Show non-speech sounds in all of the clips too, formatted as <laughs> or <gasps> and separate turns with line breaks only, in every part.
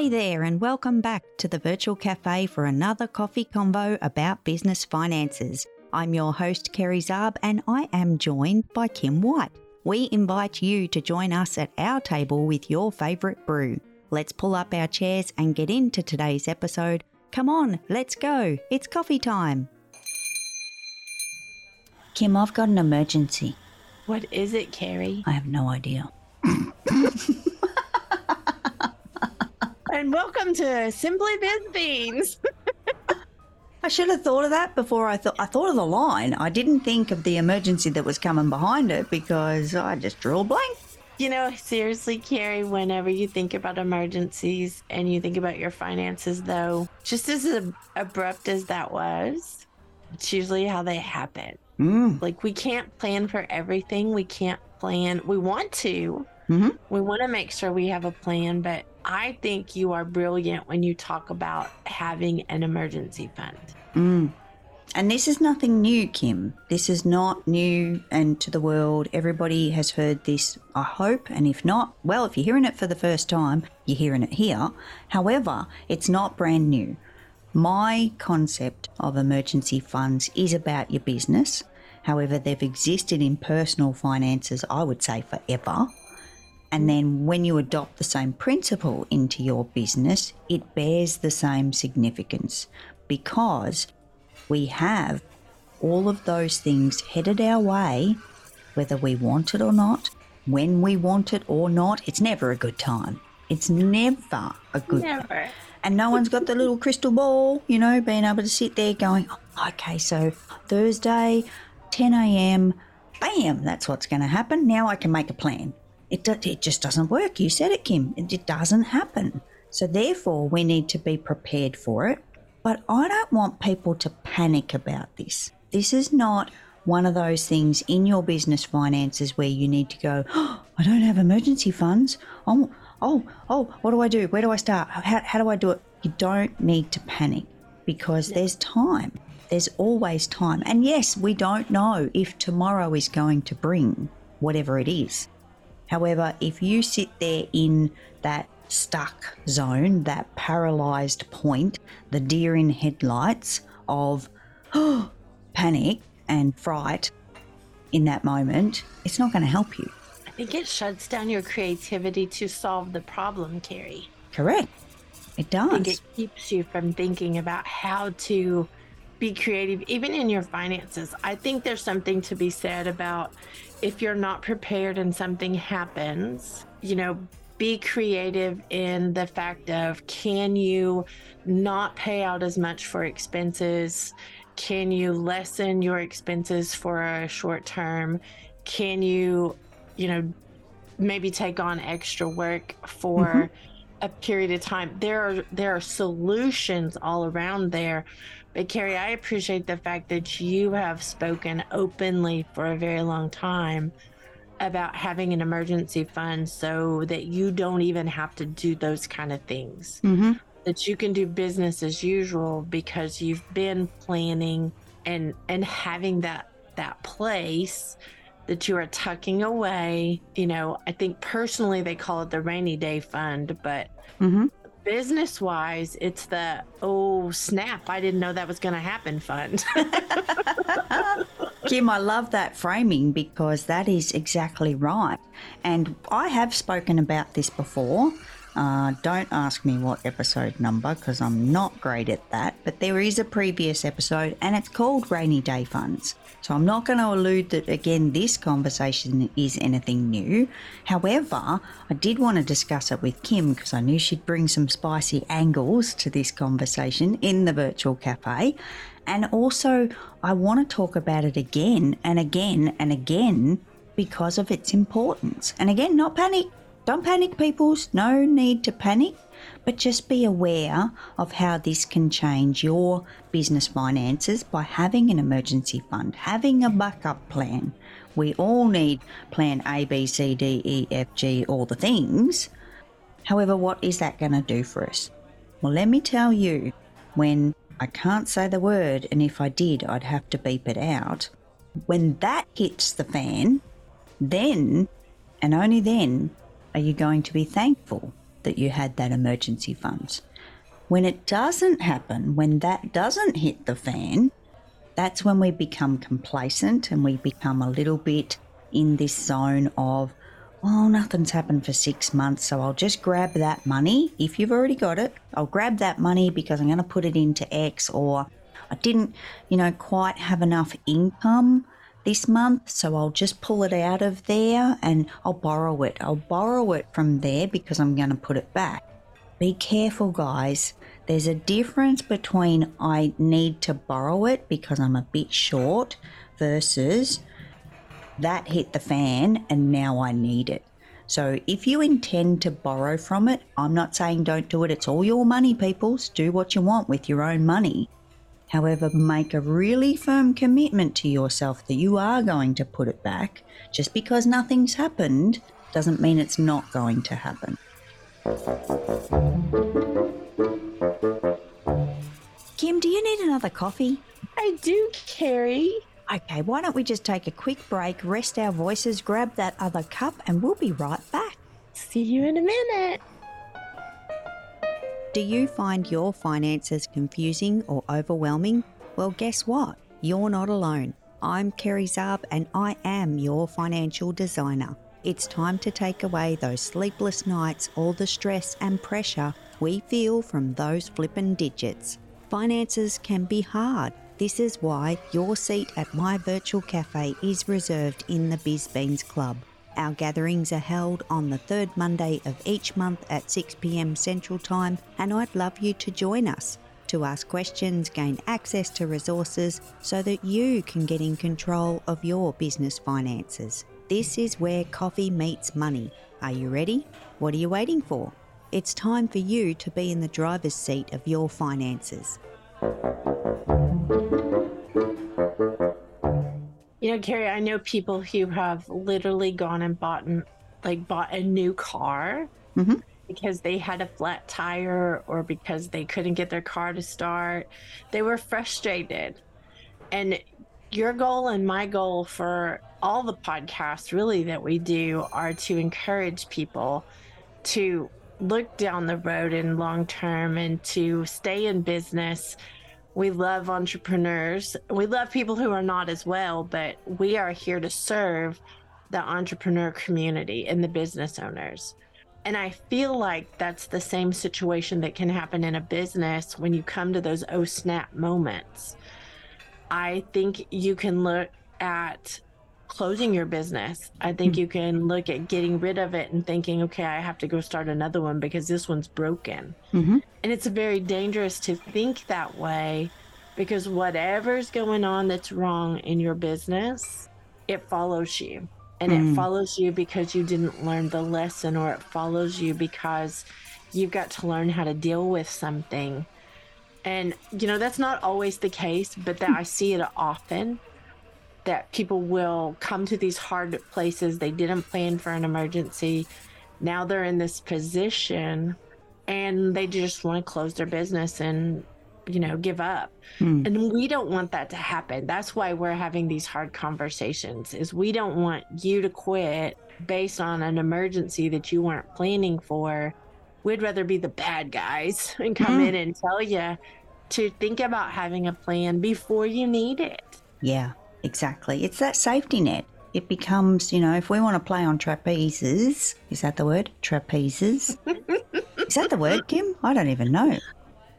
Hey there, and welcome back to the Virtual Cafe for another coffee convo about business finances. I'm your host, Kerry Zarb, and I am joined by Kim White. We invite you to join us at our table with your favourite brew. Let's pull up our chairs and get into today's episode. Come on, let's go. It's coffee time. Kim, I've got an emergency.
What is it, Kerry?
I have no idea. <laughs>
And welcome to Simply Biz Beans. <laughs>
I should have thought of that before I thought I thought of the line. I didn't think of the emergency that was coming behind it because I just drew a blank.
You know, seriously, Kerry, whenever you think about emergencies and you think about your finances, though, just as ab- abrupt as that was, it's usually how they happen.
Mm.
Like, we can't plan for everything. We can't plan. We want to.
Mhm.
We want to make sure we have a plan, but I think you are brilliant when you talk about having an emergency fund.
Mm. And this is nothing new, Kim. This is not new and to the world. Everybody has heard this, I hope. And if not, well, if you're hearing it for the first time, you're hearing it here. However, it's not brand new. My concept of emergency funds is about your business. However, they've existed in personal finances, I would say, forever. And then when you adopt the same principle into your business, it bears the same significance because we have all of those things headed our way, whether we want it or not, when we want it or not. It's never a good time. It's never a good
Never.
and no one's got the little crystal ball, you know, being able to sit there going, "Oh, okay, so Thursday, 10 a.m., bam, that's what's going to happen. Now I can make a plan. It, do, it just doesn't work. You said it, Kim. It, it doesn't happen. So therefore, we need to be prepared for it. But I don't want people to panic about this. This is not one of those things in your business finances where you need to go, oh, <gasps> I don't have emergency funds. Oh, oh, oh, what do I do? Where do I start? How, how do I do it? You don't need to panic because there's time. There's always time. And yes, we don't know if tomorrow is going to bring whatever it is. However, if you sit there in that stuck zone, that paralyzed point, the deer in headlights of <gasps> panic and fright in that moment, it's not going to help you.
I think it shuts down your creativity to solve the problem, Kerry.
Correct. It
I think
does.
it keeps you from thinking about how to be creative, even in your finances. I think there's something to be said about if you're not prepared and something happens, you know, be creative in the fact of can you not pay out as much for expenses? Can you lessen your expenses for a short term? Can you, you know, maybe take on extra work for mm-hmm. a period of time? There are there are solutions all around there. But Kerry, I appreciate the fact that you have spoken openly for a very long time about having an emergency fund so that you don't even have to do those kind of things.
Hmm
that you can do business as usual because you've been planning and and having that that place that you are tucking away. You know i think personally they call it the rainy day fund but
hmm
business wise it's the oh snap i didn't know that was going to happen fund <laughs>
Kim, I love that framing because that is exactly right. And I have spoken about this before. Uh, don't ask me what episode number because I'm not great at that. But there is a previous episode and it's called Rainy Day Funds. So I'm not going to allude that again this conversation is anything new. However, I did want to discuss it with Kim because I knew she'd bring some spicy angles to this conversation in the virtual cafe. And also, I want to talk about it again and again and again because of its importance. And again, not panic. Don't panic, peoples. No need to panic, but just be aware of how this can change your business finances by having an emergency fund, having a backup plan. We all need plan A, B, C, D, E, F, G, all the things. However, what is that going to do for us? Well, let me tell you, when I can't say the word, and if I did, I'd have to beep it out. When that hits the fan, then and only then are you going to be thankful that you had that emergency funds. When it doesn't happen, when that doesn't hit the fan, that's when we become complacent and we become a little bit in this zone of, well, nothing's happened for six months, so I'll just grab that money. If you've already got it, I'll grab that money because I'm going to put it into X, or I didn't, you know, quite have enough income this month, so I'll just pull it out of there and I'll borrow it. I'll borrow it from there because I'm going to put it back. Be careful, guys. There's a difference between I need to borrow it because I'm a bit short versus that hit the fan and now I need it. So if you intend to borrow from it, I'm not saying don't do it. It's all your money, peoples. Do what you want with your own money. However, make a really firm commitment to yourself that you are going to put it back. Just because nothing's happened doesn't mean it's not going to happen. Kim, do you need another coffee?
I do, Carrie.
Okay, why don't we just take a quick break, rest our voices, grab that other cup, and we'll be right back.
See you in a minute.
Do you find your finances confusing or overwhelming? Well, guess what? You're not alone. I'm Kerry Zarb and I am your financial designer. It's time to take away those sleepless nights, all the stress and pressure we feel from those flippin' digits. Finances can be hard. This is why your seat at my virtual cafe is reserved in the BizBeans Club. Our gatherings are held on the third Monday of each month at 6 pm Central Time, and I'd love you to join us to ask questions, gain access to resources so that you can get in control of your business finances. This is where coffee meets money. Are you ready? What are you waiting for? It's time for you to be in the driver's seat of your finances.
You know, Kerry, I know people who have literally gone and bought and like bought a new car
Mm-hmm.
because they had a flat tire or because they couldn't get their car to start. They were frustrated. And your goal and my goal for all the podcasts really that we do are to encourage people to look down the road in long term and to stay in business we love entrepreneurs. We love people who are not as well, but we are here to serve the entrepreneur community and the business owners. And I feel like that's the same situation that can happen in a business when you come to those oh snap moments. I think you can look at closing your business. I think you can look at getting rid of it and thinking, okay, I have to go start another one because this one's broken.
Mm-hmm.
And it's very dangerous to think that way because whatever's going on that's wrong in your business, it follows you. And
Mm.
it follows you because you didn't learn the lesson, or it follows you because you've got to learn how to deal with something. And, you know, that's not always the case, but that I see it often that people will come to these hard places. They didn't plan for an emergency. Now they're in this position and they just want to close their business and, you know, give up.
Mm.
And we don't want that to happen. That's why we're having these hard conversations is we don't want you to quit based on an emergency that you weren't planning for. We'd rather be the bad guys <laughs> and come
Mhm.
in and tell you to think about having a plan before you need it.
Yeah, exactly. It's that safety net. It becomes, you know, if we want to play on trapezes, is that the word? Trapezes? is that the word, Kim? I don't even know.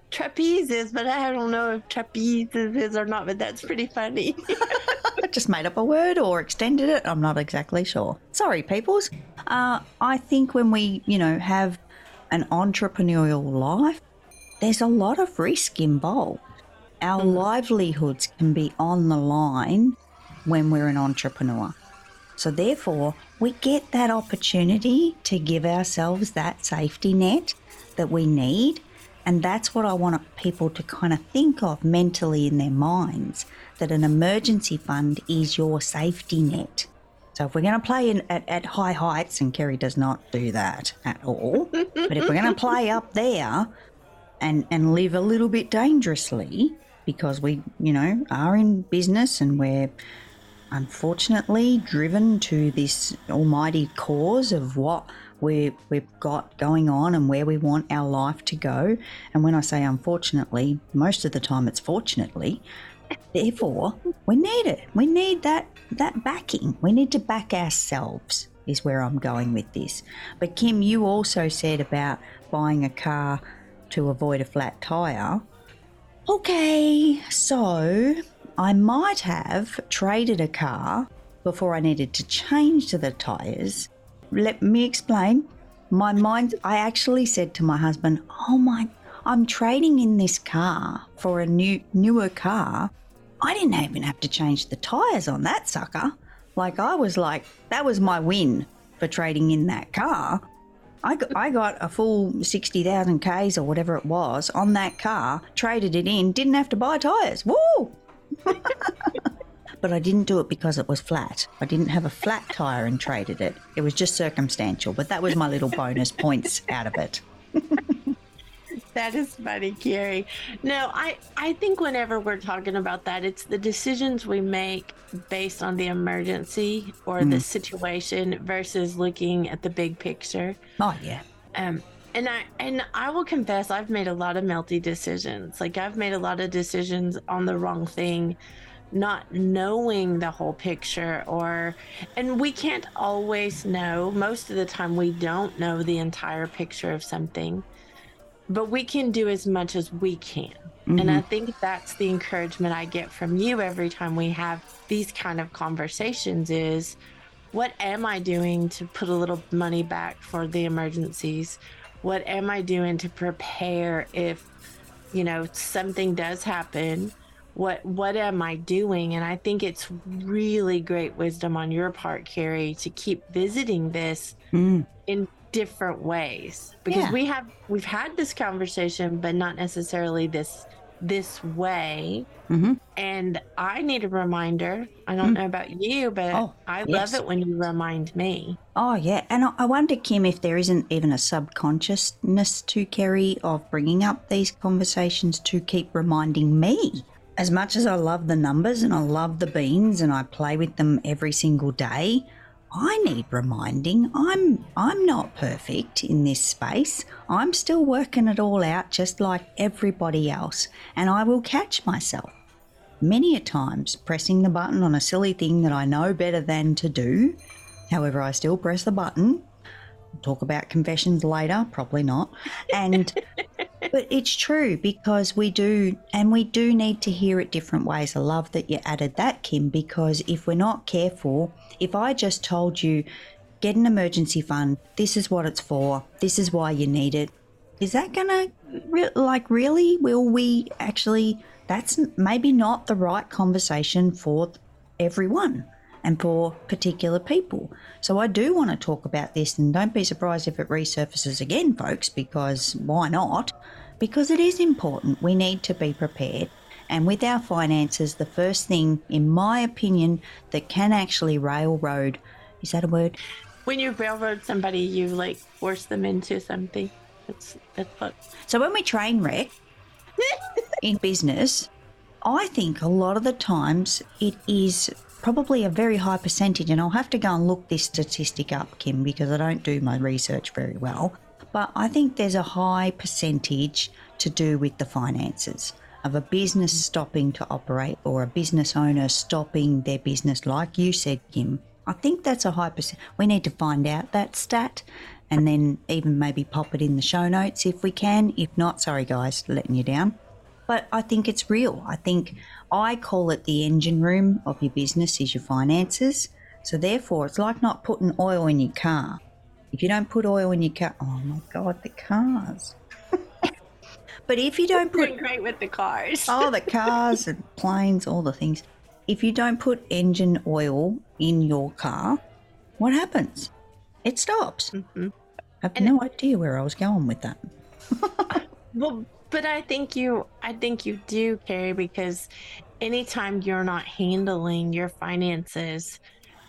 Trapezes, but I don't know if trapezes is or not, but that's pretty funny. <laughs>
I just made up a word or extended it. I'm not exactly sure. Sorry, peoples. Uh, I think when we, you know, have an entrepreneurial life, there's a lot of risk involved. Our mm. livelihoods can be on the line when we're an entrepreneur. So, therefore, we get that opportunity to give ourselves that safety net that we need. And that's what I want people to kind of think of mentally in their minds that an emergency fund is your safety net. So, if we're going to play in, at, at high heights, and Kerry does not do that at all, but if we're going <laughs> to play up there and, and live a little bit dangerously, because we, you know, are in business and we're unfortunately driven to this almighty cause of what we we've got going on and where we want our life to go. And when I say unfortunately, most of the time it's fortunately. Therefore, we need it. We need that that backing. We need to back ourselves is where I'm going with this. But Kim, you also said about buying a car to avoid a flat tire. Okay, so I might have traded a car before I needed to change to the tyres. Let me explain. My mind, I actually said to my husband, Oh my, I'm trading in this car for a new, newer car. I didn't even have to change the tyres on that sucker. Like, I was like, that was my win for trading in that car. I got, I got a full 60,000 Ks or whatever it was on that car, traded it in, didn't have to buy tyres. Woo! but I didn't do it because it was flat. I didn't have a flat tyre and traded it. It was just circumstantial, but that was my little bonus points out of it. <laughs> <laughs>
that is funny, Kerry. No, I, I think whenever we're talking about that, it's the decisions we make based on the emergency or mm. the situation versus looking at the big picture.
Oh, yeah.
Um, and I and I will confess I've made a lot of melty decisions. Like I've made a lot of decisions on the wrong thing not knowing the whole picture or and we can't always know most of the time we don't know the entire picture of something but we can do as much as we can mm-hmm. and i mm-hmm. think that's the encouragement i get from you every time we have these kind of conversations is what am i doing to put a little money back for the emergencies what am i doing to prepare if you know something does happen what what am i doing and i think it's really great wisdom on your part kerry to keep visiting this mm. in different ways because yeah. we have we've had this conversation but not necessarily this this way mm-hmm. and i need a reminder i don't mm. know about you but oh, i yes. love it when you remind me
oh yeah and i wonder kim if there isn't even a subconsciousness to kerry of bringing up these conversations to keep reminding me as much as I love the numbers and I love the beans and I play with them every single day, I need reminding. I'm I'm not perfect in this space. I'm still working it all out just like everybody else, and I will catch myself many a times pressing the button on a silly thing that I know better than to do. However, I still press the button. talk about confessions later, probably not. And <laughs> but it's true because we do, and we do need to hear it different ways. I love that you added that, Kim, because if we're not careful, if I just told you, get an emergency fund, this is what it's for, this is why you need it, is that gonna, re- like, really? Will we actually, that's maybe not the right conversation for everyone and for particular people. So I do want to talk about this, and don't be surprised if it resurfaces again, folks, because why not? Because it is important. We need to be prepared. And with our finances, the first thing, in my opinion, that can actually railroad is that a word?
When you railroad somebody, you like force them into something. That's that's what.
So when we train wreck <laughs> in business, I think a lot of the times it is probably a very high percentage, and I'll have to go and look this statistic up, Kim, because I don't do my research very well. But I think there's a high percentage to do with the finances of a business stopping to operate or a business owner stopping their business, like you said, Kim. I think that's a high percent. We need to find out that stat and then even maybe pop it in the show notes if we can. If not, sorry guys, letting you down. But I think it's real. I think I call it the engine room of your business is your finances. So therefore, it's like not putting oil in your car. If you don't put oil in your car, oh my god, the cars. <laughs> but if you don't put
great with the cars,
oh, the <laughs> cars and planes, all the things. If you don't put engine oil in your car, what happens? It stops. Mm-hmm. I have and no idea where I was going with that. <laughs>
well, but I think you, I think you do, Kerry, because anytime you're not handling your finances,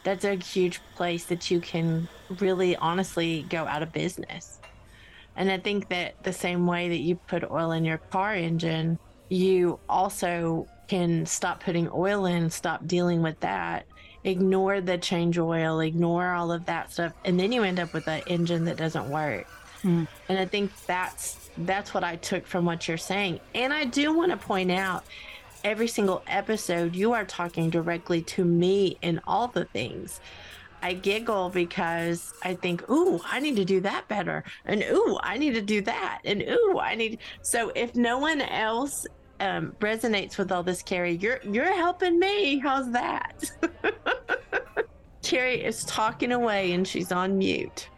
that's a huge place that you can really honestly go out of business. And I think that the same way that you put oil in your car engine, you also can stop putting oil in, stop dealing with that, ignore the change oil, ignore all of that stuff, and then you end up with an engine that doesn't work. Mm. And I think that's that's what I took from what you're saying. And I do want to point out every single episode you are talking directly to me in all the things. I giggle because I think, ooh, I need to do that better. And ooh, I need to do that. And ooh, I need so if no one else um, resonates with all this, Kerry, you're you're helping me. How's that? <laughs> Kerry is talking away and she's on mute.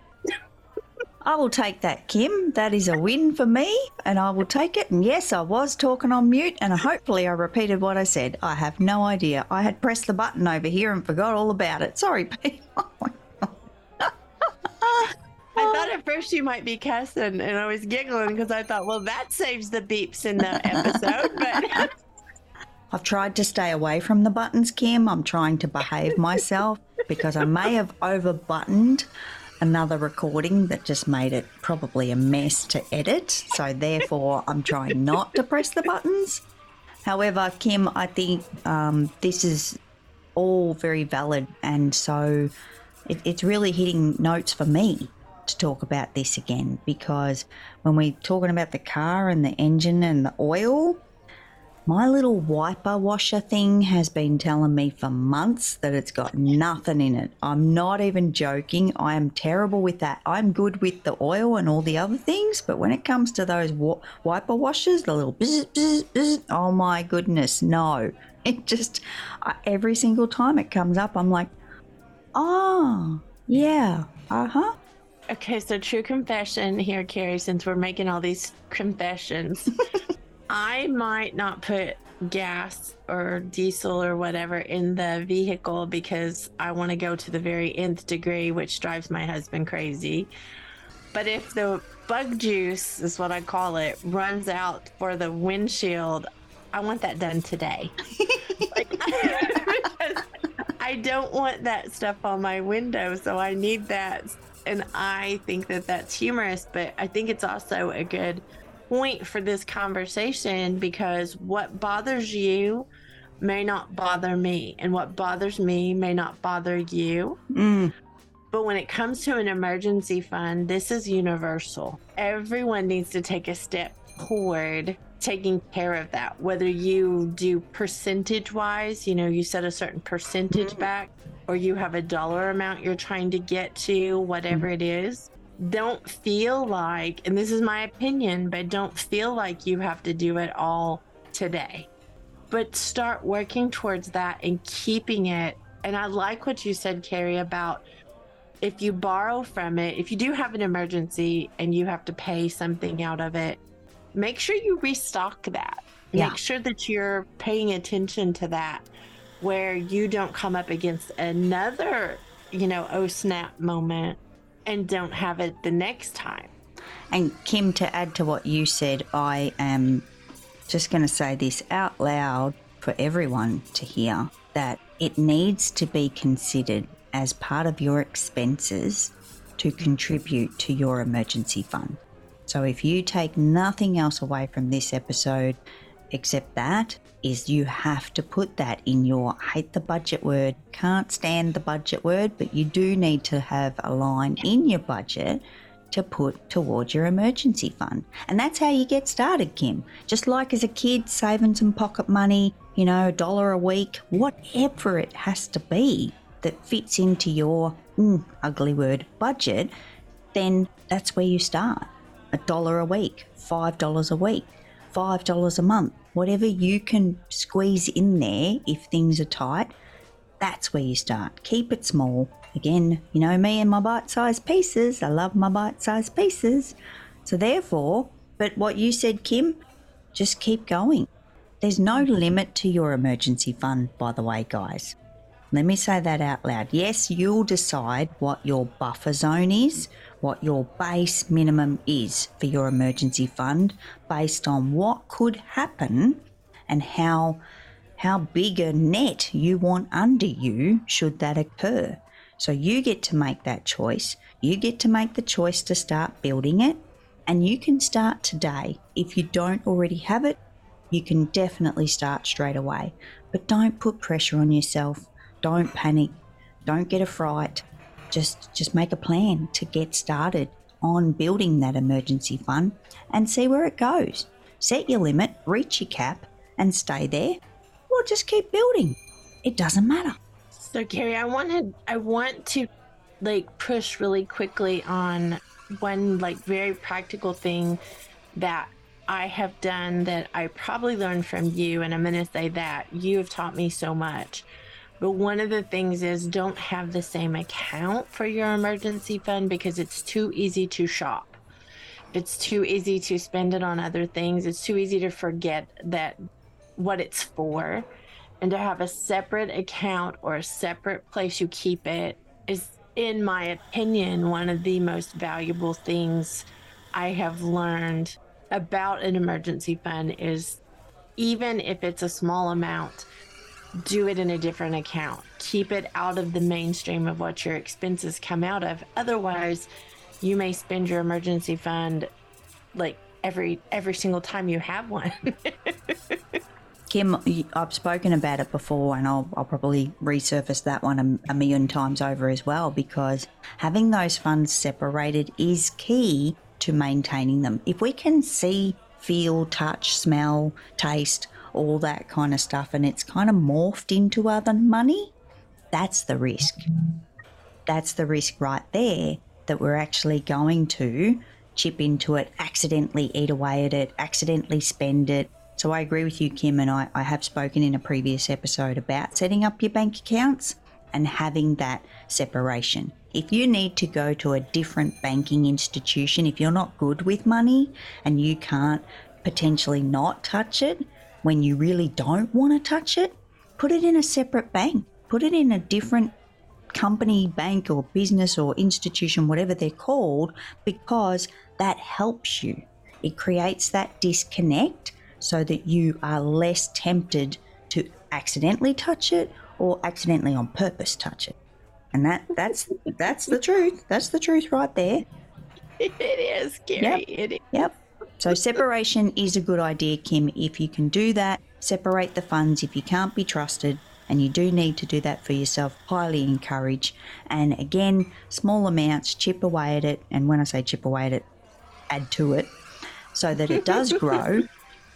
I will take that, Kim. That is a win for me, and I will take it. And yes, I was talking on mute, and hopefully I repeated what I said. I have no idea. I had pressed the button over here and forgot all about it. Sorry, <laughs> Pete.
I thought at first you might be cussing, and I was giggling because I thought, well, that saves the beeps in the episode. But <laughs> <laughs>
I've tried to stay away from the buttons, Kim. I'm trying to behave myself because I may have over buttoned another recording that just made it probably a mess to edit. So therefore, I'm trying not to press the buttons. However, Kim, I think um, this is all very valid, and so it, it's really hitting notes for me to talk about this again because when we're talking about the car and the engine and the oil, my little wiper washer thing has been telling me for months that it's got nothing in it. I'm not even joking. I am terrible with that. I'm good with the oil and all the other things, but when it comes to those wa- wiper washers, the little bzz, bzz, bzz, oh my goodness, no. It just, every single time it comes up, I'm like, oh, yeah, uh huh.
Okay, so true confession here, Kerry, since we're making all these confessions. <laughs> I might not put gas or diesel or whatever in the vehicle because I want to go to the very nth degree, which drives my husband crazy. But if the bug juice is what I call it runs out for the windshield, I want that done today. like, <laughs> I don't want that stuff on my window, so I need that. And I think that that's humorous, but I think it's also a good point for this conversation because what bothers you may not bother me, and what bothers me may not bother you. Mm. But when it comes to an emergency fund, this is universal. Everyone needs to take a step toward taking care of that. Whether you do percentage wise, you know, you set a certain percentage mm-hmm. back, or you have a dollar amount you're trying to get to, whatever mm-hmm. it is don't feel like, and this is my opinion, but don't feel like you have to do it all today. But start working towards that and keeping it. And I like what you said, Kerry, about if you borrow from it, if you do have an emergency and you have to pay something out of it, make sure you restock that. Yeah. Make sure that you're paying attention to that where you don't come up against another, you know, oh snap moment and don't have it the next time.
And Kim, to add to what you said, I am just going to say this out loud for everyone to hear that it needs to be considered as part of your expenses to contribute to your emergency fund. So if you take nothing else away from this episode except that, is you have to put that in your hate the budget word, can't stand the budget word, but you do need to have a line in your budget to put towards your emergency fund. And that's how you get started, Kim. Just like as a kid, saving some pocket money, you know, a dollar a week, whatever it has to be that fits into your mm, ugly word budget, then that's where you start. A dollar a week, five dollars a week, five dollars a month whatever you can squeeze in there if things are tight, that's where you start. Keep it small. Again, you know me and my bite sized pieces. I love my bite sized pieces. So, therefore, but what you said, Kim, just keep going. There's no limit to your emergency fund, by the way, guys. Let me say that out loud. Yes, you'll decide what your buffer zone is, what your base minimum is for your emergency fund based on what could happen and how how big a net you want under you should that occur. So you get to make that choice. You get to make the choice to start building it and you can start today. If you don't already have it, you can definitely start straight away. But don't put pressure on yourself. don't panic. Don't get a fright. Just just make a plan to get started on building that emergency fund and see where it goes. Set your limit, reach your cap, and stay there, or just keep building. It doesn't matter.
So, Kerry, I wanted, I want to like push really quickly on one like very practical thing that I have done that I probably learned from you, and I'm going to say that you have taught me so much. But one of the things is don't have the same account for your emergency fund because it's too easy to shop. It's too easy to spend it on other things. It's too easy to forget that what it's for. And to have a separate account or a separate place you keep it is, in my opinion, one of the most valuable things I have learned about an emergency fund is even if it's a small amount, do it in a different account. Keep it out of the mainstream of what your expenses come out of. Otherwise, you may spend your emergency fund like every every single time you have one. <laughs>
Kim, I've spoken about it before, and I'll, I'll probably resurface that one a, a million times over as well because having those funds separated is key to maintaining them. If we can see, feel, touch, smell, taste, all that kind of stuff, and it's kind of morphed into other money, that's the risk. That's the risk right there that we're actually going to chip into it, accidentally eat away at it, accidentally spend it. So I agree with you, Kim, and I, I have spoken in a previous episode about setting up your bank accounts and having that separation. If you need to go to a different banking institution, if you're not good with money and you can't potentially not touch it when you really don't want to touch it, put it in a separate bank. Put it in a different company, bank, or business or institution, whatever they're called, because that helps you. It creates that disconnect so that you are less tempted to accidentally touch it or accidentally on purpose touch it. And that that's that's the truth. That's the truth right there. <laughs>
It is, Gary.
Yep.
It is.
Yep. So separation is a good idea, Kim. If you can do that, separate the funds if you can't be trusted and you do need to do that for yourself, highly encourage. And again, small amounts, chip away at it. And when I say chip away at it, add to it so that it does <laughs> grow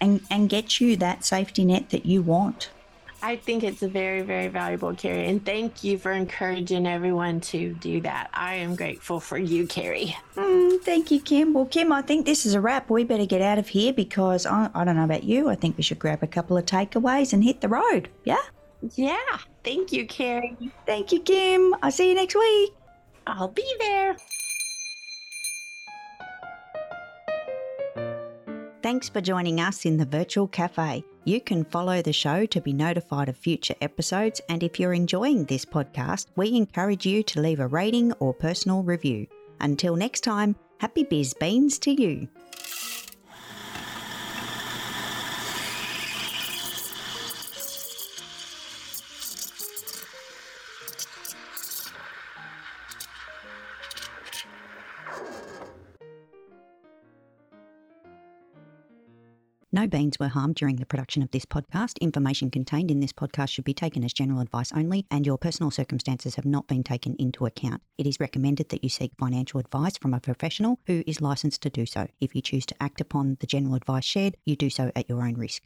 and, and get you that safety net that you want.
I think it's a very, very valuable, Kerry. And thank you for encouraging everyone to do that. I am grateful for you, Kerry.
Mm, thank you, Kim. Well, Kim, I think this is a wrap. We better get out of here because I, I don't know about you. I think we should grab a couple of takeaways and hit the road. Yeah?
Yeah. Thank you, Kerry.
Thank you, Kim. I'll see you next week.
I'll be there.
Thanks for joining us in the virtual cafe. You can follow the show to be notified of future episodes, and if you're enjoying this podcast, we encourage you to leave a rating or personal review. Until next time, happy biz beans to you. No beans were harmed during the production of this podcast. Information contained in this podcast should be taken as general advice only, and your personal circumstances have not been taken into account. It is recommended that you seek financial advice from a professional who is licensed to do so. If you choose to act upon the general advice shared, you do so at your own risk.